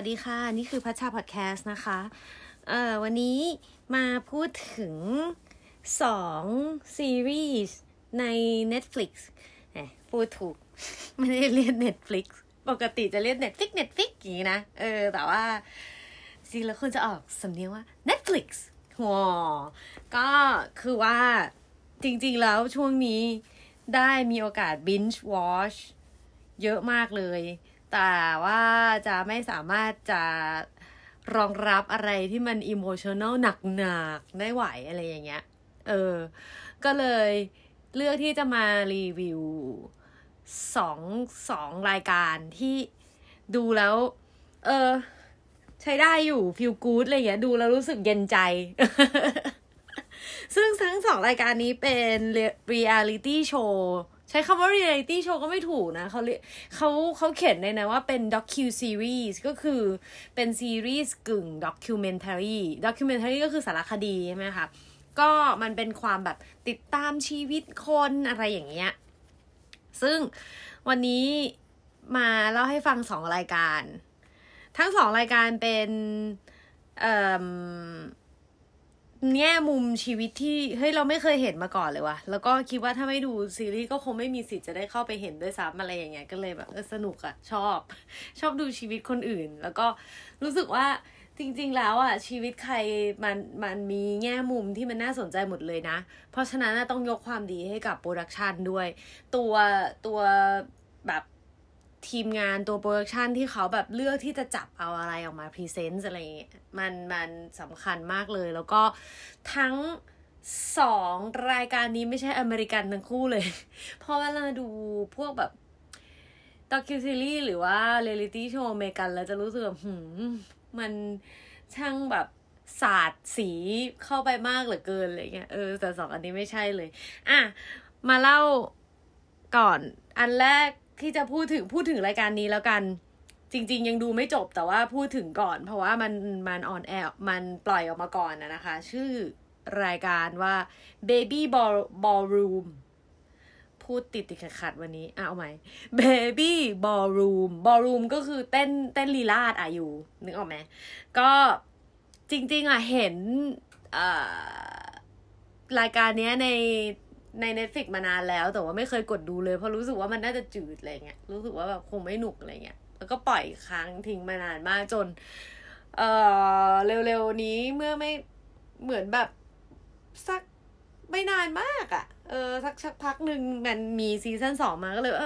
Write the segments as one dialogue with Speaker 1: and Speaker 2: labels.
Speaker 1: วัสดีค่ะ นี่คือพัชชาพอดแคสต์นะคะ เอ่อวันนี้มาพูดถึงสองซีรีส์ใน Netflix แหมพูดถูก ไม่ได้เรียน Netflix ปกติจะเรียน Netflix Netflix อย่างนี้นะ เออ แต่ว่าจริงแล้วคนจะออกสำเนียงว่า Netflix ว้าก็คือว่าจริงๆแล้วช่วงนี้ได้มีโอกาส binge watch เยอะมากเลย แต่ว่าจะไม่สามารถจะรองรับอะไรที่มันอิโมชัน a ลหนักๆได้ไหวอะไรอย่างเงี้ย เออ ก็เลยเลือกที่จะมารีวิวสองสองรายการที่ดูแล้ว เออ ใช้ได้อยู่ฟิลกู๊ดอะไรเงี้ย ดูแล้วรู้สึกเย็นใจ ซึ่งทั้งสองรายการนี้เป็นเรียลิตี้โชว์ ใช้คำว่า reality show ก็ไม่ถูกนะเขาเรียเขาเขาเขียนในนะว่าเป็น docu series ก็คือเป็นซีรีส์กึ่ง documentary documentary ก็คือสารคดีใช่ไหมคะก็มันเป็นความแบบติดตามชีวิตคนอะไรอย่างเงี้ย ซึ่งวันนี้มาเล่าให้ฟังสองรายการ ทั้งสองรายการเป็นเอ่อ แง่มุมชีวิตที่เฮ้ยเราไม่เคยเห็นมาก่อนเลยว่ะ แล้วก็คิดว่าถ้าไม่ดูซีรีส์ก็คงไม่มีสิทธิ์จะได้เข้าไปเห็นด้วยซ้ำอะไรอย่างเงี้ยก็เลยแบบเออสนุกอะชอบ ชอบดูชีวิตคนอื่น แล้วก็รู้สึกว่าจริง ๆ แล้วอะชีวิตใครมันมันมีแง่มุมที่มันน่าสนใจหมดเลยนะ เพราะฉะนั้นต้องยกความดีให้กับ production ด้วย ตัวตัวแบบ ทีมงานตัว production ที่เขาแบบเลือกที่จะจับเอาอะไรออกมา present อะไรเงี้ยมันมันสำคัญมากเลย แล้วก็ทั้งสองรายการนี้ไม่ใช่อเมริกันทั้งคู่เลย เพราะเวลาดูพวกแบบ docuseries หรือว่าเรียลิตี้โชว์อเมริกันแล้วจะรู้สึกแบบหืมมันช่างแบบศาสตร์สีเข้าไปมากเหลือเกินอะไรเงี้ยเออแต่สองอันนี้ไม่ใช่เลย อะ มาเล่าก่อนอันแรก ที่จะพูดถึงพูดถึงรายการนี้แล้วกัน จริง ๆ ยังดูไม่จบแต่ว่าพูดถึงก่อน เพราะว่ามันมันออนแอร์มันปล่อยออกมาก่อนนะนะคะ ชื่อรายการว่า Baby Ball Ballroom พูดติดติดขัดวันนี้อะเอาใหม่ Baby Ballroom Ballroom ก็คือเต้นเต้นลีลาดอายุนึกออกไหมก็จริง ๆ อะเห็นรายการนี้ใน ใน Netflix มานานแล้ว แต่ว่าไม่เคยกดดูเลยเพราะรู้สึกว่ามันน่าจะจืดอะไรเงี้ยรู้สึกว่าแบบคงไม่หนุกอะไรเงี้ยแล้วก็ปล่อยค้างทิ้งมานานมากจน เออเร็วๆนี้เมื่อไม่เหมือนแบบสักไม่นานมากอะ่ะ เออสักชักพักหนึ่งมันมี season สองมาก็เลย เอ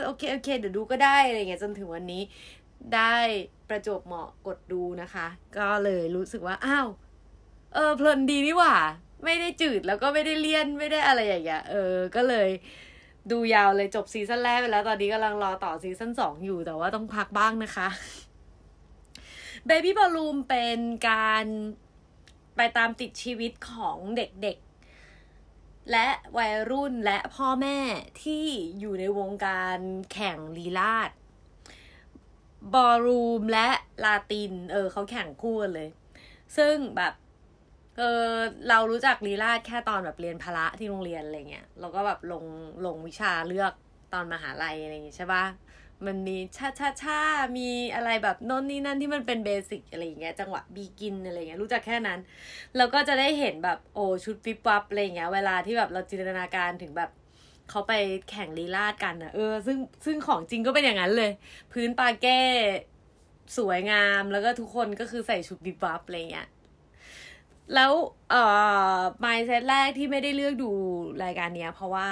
Speaker 1: อโอเคโอเคเดี๋ยวดูก็ได้อะไรเงี้ยจนถึงวันนี้ ได้ประจวบเหมาะกดดูนะคะ ก็เลยรู้สึกว่า อ้าว เออเพลินดีนี่หว่า ไม่ได้จืดแล้วก็ไม่ได้เลี่ยนไม่ได้อะไรอย่างเงี้ยเออ ก็เลย ดูยาวเลยจบ season แรกไปแล้ว ตอนนี้กำลังรอต่อ season สองอยู่แต่ว่าต้องพักบ้างนะคะ Baby Ballroom เป็นการไปตามติดชีวิตของเด็กๆ และวัยรุ่นและพ่อแม่ที่อยู่ในวงการแข่งลีลาดบอลรูมและลาติน เออเขาแข่งคู่กันเลย ซึ่งแบบ เออเรารู้จักลีลาดแค่ตอนแบบเรียนพละที่โรงเรียนอะไรเงี้ยเราก็แบบลงลงวิชาเลือกตอนมหาลัยอะไรอย่างเงี้ยใช่ปะมันมีชาชาชามีอะไรแบบโน่นนี่นั่นที่มันเป็นเบสิกอะไรอย่างเงี้ยจังหวะบีกินอะไรเงี้ยรู้จักแค่นั้น แล้วก็จะได้เห็นแบบโอ้ชุดฟิปปับอะไรเงี้ยเวลาที่แบบเราจินตนาการถึงแบบเขาไปแข่งลีลาดกันอะเออ ซึ่งซึ่งของจริงก็เป็นอย่างนั้นเลย พื้นปาเก้สวยงามแล้วก็ทุกคนก็คือใส่ชุดบิบับอะไรเงี้ย แล้วเอ่อ mindset แรกที่ไม่ได้เลือกดูรายการเนี้ย เพราะว่า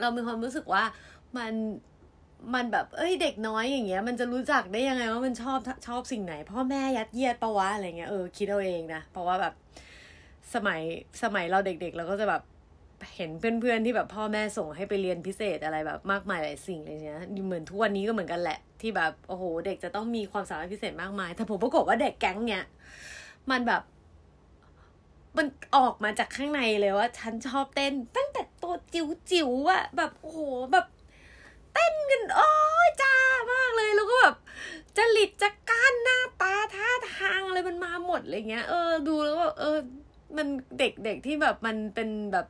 Speaker 1: เรามีความรู้สึกว่ามันมันแบบ เอ้ย เด็กน้อยอย่างเงี้ย มันจะรู้จักได้ยังไงว่ามันชอบชอบสิ่งไหน พ่อแม่ยัดเยียดปะวะอะไรเงี้ยเออคิดเอาเองนะ เพราะว่าแบบสมัยสมัยเราเด็กๆเราก็จะแบบเห็นเพื่อนๆที่แบบพ่อแม่ส่งให้ไปเรียนพิเศษอะไรแบบมากมายหลายสิ่งเลยเนี้ยเหมือนทุกวันนี้ก็เหมือนกันแหละ ที่แบบโอ้โห เด็กจะต้องมีความสามารถพิเศษมากมาย แต่ผมปรากฏว่าเด็กแก๊งเนี้ยมันแบบ มันออกมาจากข้างในเลยว่าฉันชอบเต้น ตั้งแต่ตัวจิ๋วจิ๋วอะแบบโอ้โหแบบเต้นกันโอ้ยจ้ามากเลยแล้วก็แบบจริตจักการหน้าตาท่าทางอะไรมันมาหมดอะไรเงี้ยเออดูแล้วแบบเออ มันเด็กๆที่แบบมันเป็นแบบ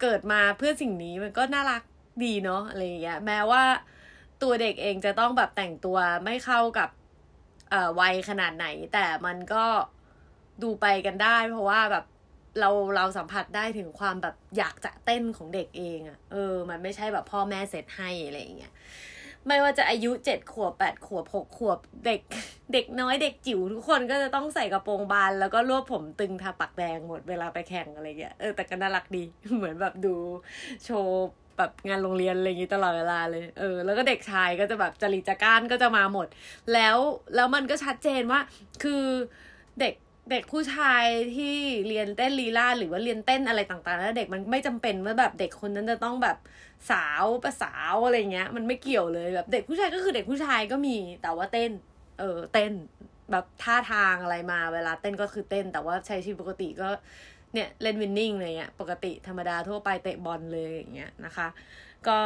Speaker 1: เกิดมาเพื่อสิ่งนี้มันก็น่ารักดีเนาะอะไรเงี้ยแม้ว่าตัวเด็กเองจะต้องแบบแต่งตัวไม่เข้ากับวัยขนาดไหน แต่มันก็ ดูไปกันได้ เพราะว่าแบบเราเราสัมผัสได้ถึงความแบบอยากจะเต้นของเด็กเองอะ่ะ เออ มันไม่ใช่แบบพ่อแม่เซตให้อะไรอย่างเงี้ย ไม่ว่าจะอายุเจ็ดขวบแปดขวบหกขวบเด็ก เด็กน้อยเด็กจิ๋วทุกคนก็จะต้องใส่กระโปรงบาน แล้วก็รวบผมตึงทาปักแดงหมดเวลาไปแข่งอะไรเงี้ย เออ แต่ก็น่ารักดี เหมือนแบบดูโชว์แบบงานโรงเรียนอะไรอย่างงี้ตลอดเวลาเลย เออ แล้วก็เด็กชายก็จะแบบจริตจักรานก็จะมาหมด แล้วแล้วมันก็ชัดเจนว่า คือเด็ก เด็กผู้ชายที่เรียนเต้นลีลาหรือว่าเรียนเต้นอะไรต่างๆแล้วเด็กมันไม่จำเป็นว่าแบบเด็กคนนั้นจะต้องแบบสาวประสาวอะไรเงี้ย มันไม่เกี่ยวเลยแบบเด็กผู้ชายก็คือเด็กผู้ชายก็มีแต่ว่าเต้น เออเต้นแบบท่าทางอะไรมาเวลาเต้นก็คือเต้น แต่ว่าใช้ชีวิตปกติก็เนี่ยเล่น Winning อะไรเงี้ยปกติธรรมดาทั่วไปเตะบอลเลยอย่างเงี้ยนะคะ ก็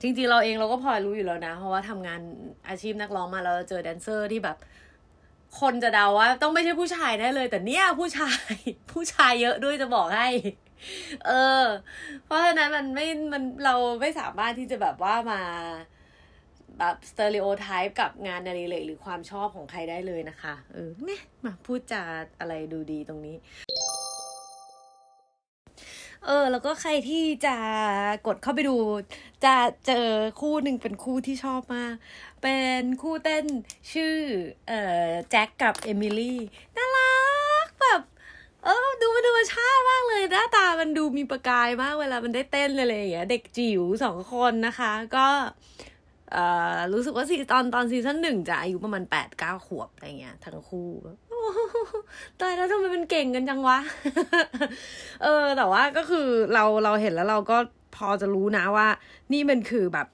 Speaker 1: จริงๆเราเองเราก็พอรู้อยู่แล้วนะ เพราะว่าทำงานอาชีพนักร้องมาเราเจอ dancer ที่แบบ คนจะเดาว่าต้องไม่ใช่ผู้ชายแน่เลย แต่เนี่ยผู้ชาย ผู้ชายเยอะด้วยจะบอกให้ เออ เพราะฉะนั้นมันไม่มันเราไม่สามารถที่จะแบบว่ามาแบบ stereotype กับงานอดิเลกหรือความชอบของใครได้เลยนะคะ เออเนี่ยมาพูดจาอะไรดูดีตรงนี้ เออ แล้วก็ใครที่จะกดเข้าไปดู จะเจอคู่หนึ่งเป็นคู่ที่ชอบมาก เป็นคู่เต้นชื่อ เอ่อแจ็คกับเอมิลี่น่ารักแบบเออดูมันดูธรรมชาติมากเลยหน้าตามันดูมีประกายมากเวลามันได้เต้นเลยอย่างเงี้ยเด็กจิ๋วสองคนนะคะ ก็เอ่อรู้สึกว่าซีตอนตอนซีซั่นหนึ่งจะอายุประมาณแปดเก้าขวบอะไรเงี้ยทั้งคู่ ตายแล้วทำไมมันเก่งกันจังวะ เออ แต่ว่าก็คือเราเราเห็นแล้วเราก็พอจะรู้นะว่า นี่มันคือแบบ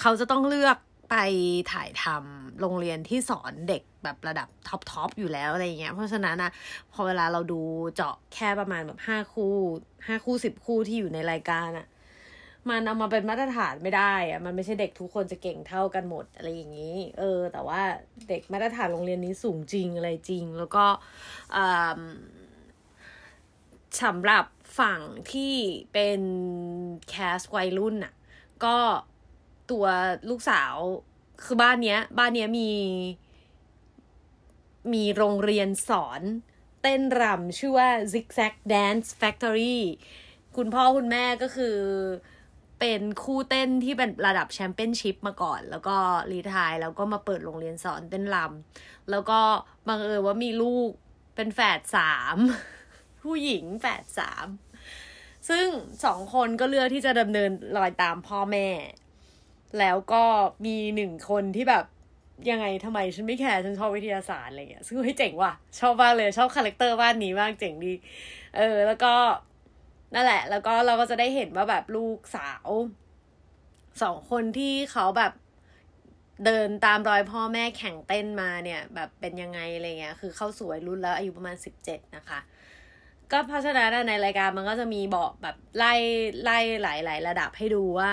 Speaker 1: เขาจะต้องเลือกไปถ่ายทำโรงเรียนที่สอนเด็กแบบระดับท็อปทอปอยู่แล้วอะไรเงี้ย เพราะฉะนั้นนะพอเวลาเราดูเจาะแค่ประมาณแบบห้าคู่ห้าคู่สิบคู่ที่อยู่ในรายการอะ มันเอามาเป็นมาตรฐานไม่ได้อะมันไม่ใช่เด็กทุกคนจะเก่งเท่ากันหมดอะไรอย่างนี้ เออ แต่ว่าเด็กมาตรฐานโรงเรียนนี้สูงจริงอะไรจริง แล้วก็สำหรับฝั่งที่เป็นแคสวัยรุ่นอะก็ตัวลูกสาวคือบ้านเนี้ย บ้านเนี้ยมี มีโรงเรียนสอนเต้นรำชื่อว่า Zigzag Dance Factory คุณพ่อคุณแม่ก็คือ เป็นคู่เต้นที่เป็นระดับแชมเปี้ยนชิพมาก่อน แล้วก็retire แล้วก็มาเปิดโรงเรียนสอนเต้นรำแล้วก็บังเอิญว่ามีลูกเป็นแฝดสามผู้หญิงแฝดสามซึ่งสองคนก็เลือกที่จะดำเนินรอยตามพ่อแม่ แล้วก็มีหนึ่งคนที่แบบยังไงทำไมฉันไม่แคร์ฉันชอบวิทยาศาสตร์อะไรเงี้ยซึ่งเฮ้ยเจ๋งว่ะ ชอบมากเลยชอบ character บ้านนี้มากเจ๋งดี เออ แล้วก็ นั่นแหละ แล้วก็เราก็จะได้เห็นว่าแบบลูกสาวสองคนที่เขาแบบเดินตามรอยพ่อแม่แข่งเต้นมาเนี่ย แบบเป็นยังไงอะไรเงี้ย คือเข้าสวยรุ่นแล้วอายุประมาณสิบเจ็ดนะคะ ก็เพราะฉะนั้นในรายการมันก็จะมีบอกแบบไล่ไล่หลายหลายระดับให้ดูว่า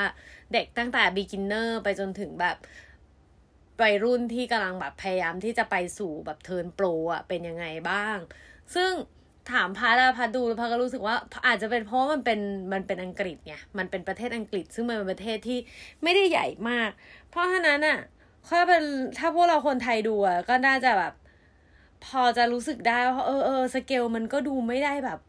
Speaker 1: เด็กตั้งแต่ beginner ไปจนถึงแบบวัยรุ่นที่กำลังแบบพยายามที่จะไปสู่แบบเทิร์นโปรอะเป็นยังไงบ้าง ซึ่ง ถามพัดอะพัดดูพัดก็รู้สึกว่าอาจจะเป็นเพราะมันเป็นมันเป็นอังกฤษไงมันเป็นประเทศอังกฤษ ซึ่งมันเป็นประเทศที่ไม่ได้ใหญ่มาก เพราะฉะนั้นอะถ้าเป็นถ้าพวกเราคนไทยดูอะก็น่าจะแบบ พอจะรู้สึกได้ว่าเออเออสเกลมันก็ดูไม่ได้แบบ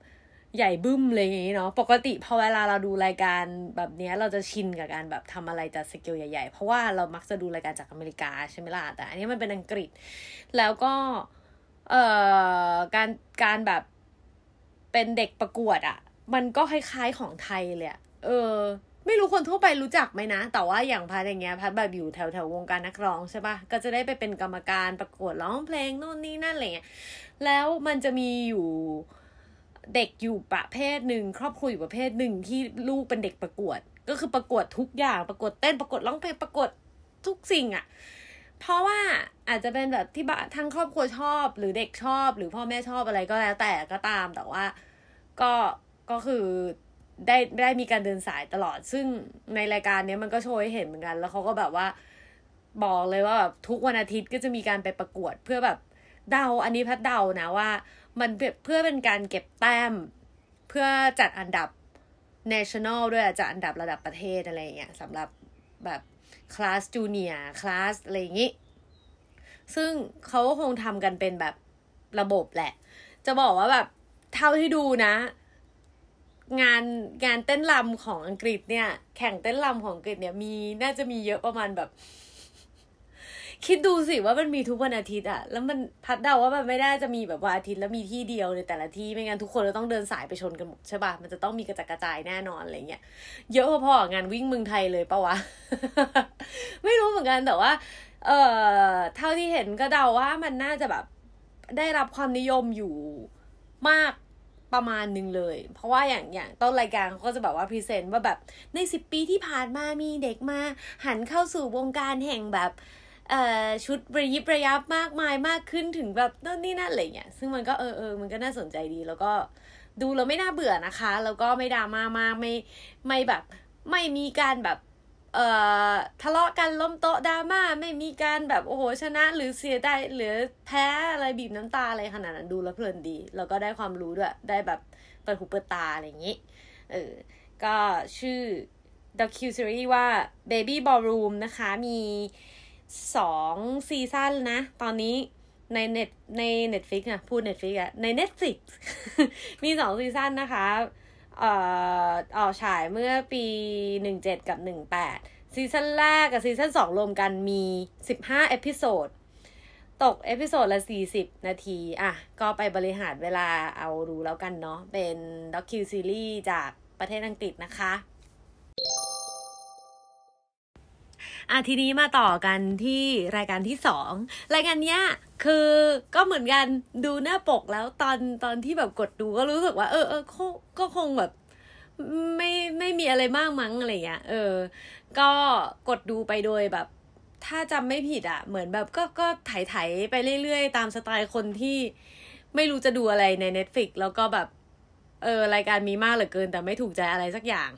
Speaker 1: ใหญ่บึ้มเลยอย่างนี้เนาะปกติพอเวลาเราดูรายการแบบนี้เราจะชินกับการแบบทำอะไรจากสเกลใหญ่ๆ เพราะว่าเรามักจะดูรายการจากอเมริกาใช่ไหมล่ะแต่อันนี้มันเป็นอังกฤษ แล้วก็เอ่อการการแบบ เป็นเด็กประกวดอะ่ะ มันก็คล้ายๆของไทยเลยเออ ไม่รู้คนทั่วไปรู้จักไหมนะ แต่ว่าอย่างพัดอย่างเงี้ยพัดแบบอยู่แถวแถววงการนักร้องใช่ปะก็จะได้ไปเป็นกรรมการประกวดร้องเพลงโน่นนี่นั่นอะไรเงี้ยแล้วมันจะมีอยู่เด็กอยู่ประเภทหนึ่งครอบครัวอยู่ประเภทหนึ่งที่ลูกเป็นเด็กประกวด ก็คือประกวดทุกอย่างประกวดเต้นประกวดร้องเพลงประกวดทุกสิ่งอะ่ะ เพราะว่าอาจจะเป็นแบบที่บ้านทั้งครอบครัวชอบหรือเด็กชอบ หรือพ่อแม่ชอบอะไรก็แล้วแต่ก็ตามแต่ว่า ก็ก็คือได้ได้มีการเดินสายตลอด ซึ่งในรายการนี้มันก็โชว์ให้เห็นเหมือนกัน แล้วเขาก็แบบว่าบอกเลยว่าแบบทุกวันอาทิตย์ก็จะมีการไปประกวด เพื่อแบบเดาอันนี้พัดเดานะว่า มันเพื่อเป็นการเก็บแต้ม เพื่อจัดอันดับ national ด้วยจัดอันดับระดับประเทศอะไรอย่างเงี้ยสำหรับแบบ คลาสจูเนียคลาสอะไรอย่างนี้ซึ่งเขาก็คงทำกันเป็นแบบระบบแหละ จะบอกว่าแบบเท่าที่ดูนะ งานงานเต้นรำของอังกฤษเนี่ย แข่งเต้นรำของอังกฤษเนี่ยมีน่าจะมีเยอะประมาณแบบ คิดดูสิว่ามันมีทุกวันอาทิตย์อะแล้วมันพัดเดาว่ามันไม่ได้จะมีแบบว่าอาทิตย์แล้วมีที่เดียวในแต่ละที่ไม่งั้นทุกคนจะต้องเดินสายไปชนกันหมดใช่ปะมันจะต้องมีกระจัดกระจายแน่นอนอะไรเงี้ยเยอะพอๆงานวิ่งเมืองไทยเลยปะวะ ไม่รู้เหมือนกันแต่ว่า เอ่อเท่าที่เห็นก็เดาว่ามันน่าจะแบบได้รับความนิยมอยู่มากประมาณหนึ่งเลย เพราะว่าอย่างอย่างต้นรายการเขาก็จะแบบว่า present ว่าแบบในสิบปีที่ผ่านมามีเด็กมาหันเข้าสู่วงการแห่งแบบ เอ่อชุดระยิบระยับมากมายมากขึ้นถึงแบบนั่นนี่นั่นอะไรเงี้ยซึ่งมันก็เออเออมันก็น่าสนใจดีแล้วก็ดูแล้วไม่น่าเบื่อนะคะ แล้วก็ไม่ดราม่ามากไม่ไม่แบบไม่มีการแบบเอ่อทะเลาะกันล้มโต๊ะดราม่าไม่มีการแบบโอ้โหชนะหรือเสียได้หรือแพ้อะไรบีบน้ำตาอะไรขนาดนั้นดูแล้วเพลินดี แล้วก็ได้ความรู้ด้วยได้แบบเปิดหูเปิดตาอะไรอย่างนี้เออก็ชื่อ docu series ว่า baby ballroom นะคะมี สองซีซั่นนะ ตอนนี้ในเน็ตใน Netflix อะพูด Netflix อะใน Netflix มีสอง season นะคะ เอ่อออกฉายเมื่อปีหนึ่งเจ็ดกับหนึ่งแปด season แรกกับ season สองรวมกันมีสิบห้า episode ตก episode ละสี่สิบนาที อะ ก็ไปบริหารเวลาเอาดูแล้วกันเนาะ เป็น docu-series จากประเทศอังกฤษนะคะ อะทีนี้มาต่อกันที่รายการที่สองรายการเนี้ยคือก็เหมือนกันดูหน้าปกแล้วตอนตอนที่แบบกดดูก็รู้สึกว่า เออเออก็คงแบบไม่ไม่มีอะไรมากมั้งอะไรเงี้ยเออ ก็กดดูไปโดยแบบ ถ้าจำไม่ผิดอะ่ะ เหมือนแบบก็ก็ไถยไปเรื่อยๆ ตามสไตล์คนที่ไม่รู้จะดูอะไรใน Netflix แล้วก็แบบ เออ รายการมีมากเหลือเกิน แต่ไม่ถูกใจอะไรสักอย่าง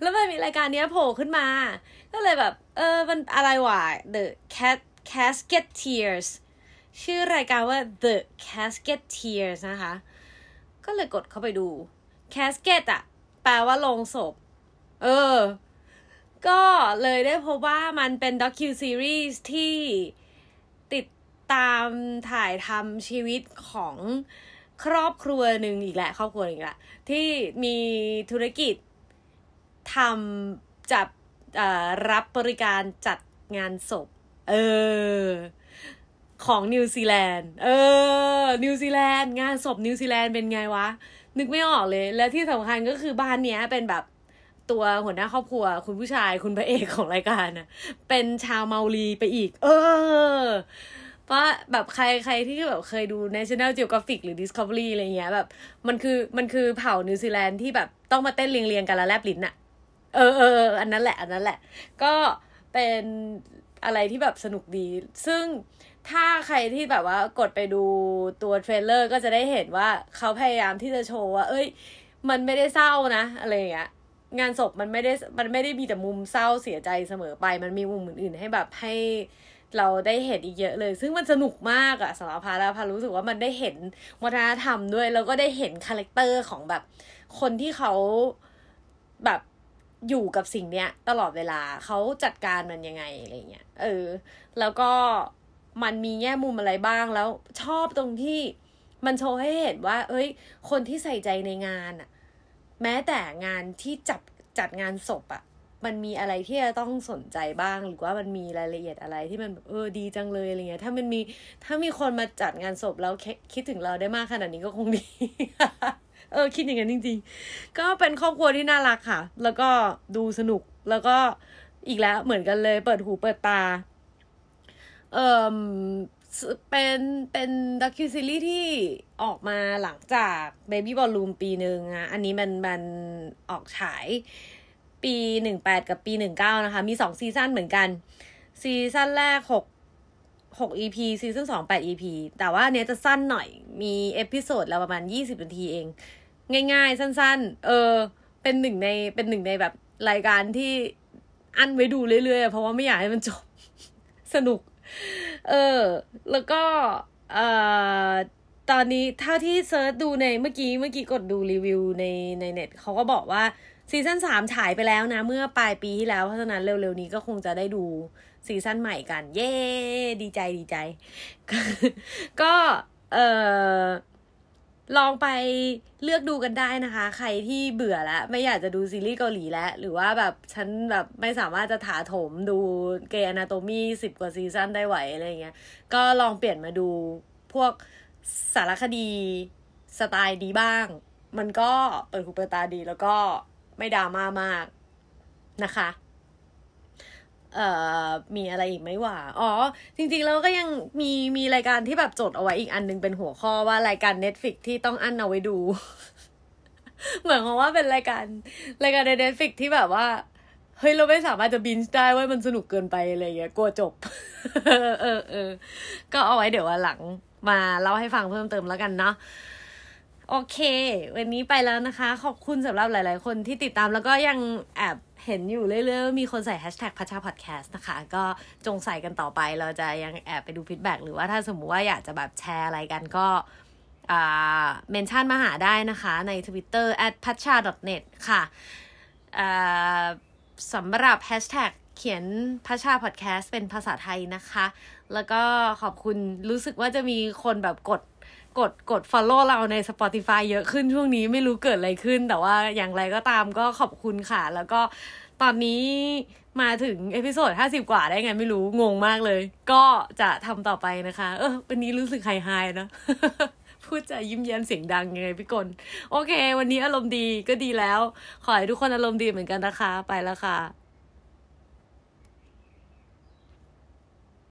Speaker 1: แล้วมันมีรายการเนี้ยโผล่ขึ้นมา ก็เลยแบบ เออ มันอะไรวะ The Cat Casket Tears ชื่อรายการว่า The Casket Tears นะคะ ก็เลยกดเข้าไปดู Casket อะแปลว่าโลงศพ เออ ก็เลยได้พบว่ามันเป็นด็อคิวซีรีส์ที่ติดตามถ่ายทำชีวิตของครอบครัวหนึ่งอีกแหละ ครอบครัวอีกแหละ ที่มีธุรกิจ ทำจับรับบริการจัดงานศพ เออ ของนิวซีแลนด์ เออ นิวซีแลนด์ งานศพนิวซีแลนด์เป็นไงวะ นึกไม่ออกเลย และที่สำคัญก็คือบ้านเนี้ยเป็นแบบตัวหัวหน้าครอบครัว คุณผู้ชายคุณพระเอกของรายการนะเป็นชาวเมาลีไปอีก เออเพราะแบบใครใครที่แบบเคยดู National Geographic หรือ Discovery อะไรเงี้ยแบบ มันคือมันคือเผ่านิวซีแลนด์ที่แบบต้องมาเต้นเรียงๆกันแล้วแลบลิ้นอะ เออเอออันนั้นแหละ อันนั้นแหละ ก็เป็นอะไรที่แบบสนุกดี ซึ่งถ้าใครที่แบบว่ากดไปดูตัว trailer ก็จะได้เห็นว่าเขาพยายามที่จะโชว์ว่า เอ้ย มันไม่ได้เศร้านะอะไรอย่างเงี้ยงานศพมันไม่ได้มันไม่ได้มีแต่มุมเศร้าเสียใจเสมอไป มันมีมุมอื่นๆ ให้แบบให้เราได้เห็นอีกเยอะเลย ซึ่งมันสนุกมากอะสำหรับพาแล้วพารู้สึกว่ามันได้เห็นวัฒนธรรมด้วย แล้วก็ได้เห็น character ของแบบคนที่เขาแบบ อยู่กับสิ่งเนี้ย ตลอดเวลาเขาจัดการมันยังไงอะไรเงี้ยเออ แล้วก็มันมีแง่มุมอะไรบ้างแล้วชอบตรงที่มันโชว์ให้เห็นว่า เอ้ย คนที่ใส่ใจในงานอะแม้แต่งานที่จัดจัดงานศพอะมันมีอะไรที่จะต้องสนใจบ้างหรือว่ามันมีรายละเอียดอะไรที่มันเออดีจังเลยอะไรเงี้ยถ้ามันมีถ้ามีคนมาจัดงานศพแล้วคิดถึงเราได้มากขนาดนี้ก็คงดี เออคิดอย่างนั้นจริง ๆ ก็เป็นครอบครัวที่น่ารักค่ะ แล้วก็ดูสนุกแล้วก็อีกแล้วเหมือนกันเลย เปิดหูเปิดตา เออเป็นเป็นดักคิวซีรีส์ที่ออกมาหลังจาก Baby Ballroom ปีหนึ่งอะอันนี้มันมันออกฉายปีหนึ่งแปดกับปีหนึ่งเก้านะคะ มีสองซีซั่นเหมือนกัน season แรกหกหก EP season สองแปด EP แต่ว่าเนี้ยจะสั้นหน่อย มี episode แล้วประมาณยี่สิบนาทีเอง ง่าย ๆ สั้น ๆ เออ เป็นหนึ่งในเป็นหนึ่งในแบบรายการที่อันไว้ดูเรื่อยๆ เพราะว่าไม่อยากให้มันจบ สนุก เออ แล้วก็ เอ่อ ตอนนี้เท่าที่ search ดูในเมื่อกี้เมื่อกี้กดดูรีวิวในในเน็ตเขาก็บอกว่าseason สามฉายไปแล้วนะ เมื่อปลายปีที่แล้วเพราะฉะนั้นเร็วๆนี้ก็คงจะได้ดู season ใหม่กัน เย้ ดีใจดีใจ ก็ เออ ลองไปเลือกดูกันได้นะคะ ใครที่เบื่อแล้ว ไม่อยากจะดูซีรีส์เกาหลีแล้ว หรือว่าแบบฉันแบบไม่สามารถจะถาโถมดู Grey's Anatomy สิบกว่า season ได้ไหวอะไรเงี้ย ก็ลองเปลี่ยนมาดูพวกสารคดีสไตล์ดีบ้าง มันก็เปิดหูเปิดตาดีแล้วก็ไม่ดราม่ามากนะคะ เอ่อมีอะไรอีกไหมวะอ๋อ จริงๆแล้วก็ยังมีมีรายการที่แบบจดเอาไว้อีกอันนึงเป็นหัวข้อว่ารายการ Netflix ที่ต้องอั้นเอาไว้ดู เหมือนของว่าเป็นรายการรายการใน Netflix ที่แบบว่าเฮ้ยเราไม่สามารถจะบินได้ว่ามันสนุกเกินไปอะไรเงี้ยกลัวจบ เออเออก็เอาไว้เดี๋ยววันหลังมาเล่าให้ฟังเพิ่มเติมแล้วกันเนาะโอเค วันนี้ไปแล้วนะคะ ขอบคุณสำหรับหลาย ๆ คนที่ติดตามแล้วก็ยังแอบ เห็นอยู่เรื่อยๆ มีคนใส่แฮชแท็กพัชชาพอดแคสต์นะคะ ก็จงใส่กันต่อไปเราจะยังแอบไปดู feedback หรือว่าถ้าสมมุติว่าอยากจะแบบแชร์อะไรกันก็ mention มาหาได้นะคะใน Twitter at p a c h a net ค่ะสำหรับแฮชแท็กเขียนพัชชาพอดแคสต์เป็นภาษาไทยนะคะ แล้วก็ขอบคุณรู้สึกว่าจะมีคนแบบกด กดกด follow เราใน Spotify เยอะขึ้นช่วงนี้ไม่รู้เกิดอะไรขึ้น แต่ว่าอย่างไรก็ตามก็ขอบคุณค่ะ แล้วก็ตอนนี้มาถึง episode ห้าสิบกว่าได้ไงไม่รู้งงมากเลย ก็จะทำต่อไปนะคะ เออวันนี้รู้สึก high high นะพูดจะยิ้มแย้มเสียงดังยังไงพี่กนโอเค วันนี้อารมณ์ดีก็ดีแล้ว ขอให้ทุกคนอารมณ์ดีเหมือนกันนะคะ ไปแล้วค่ะ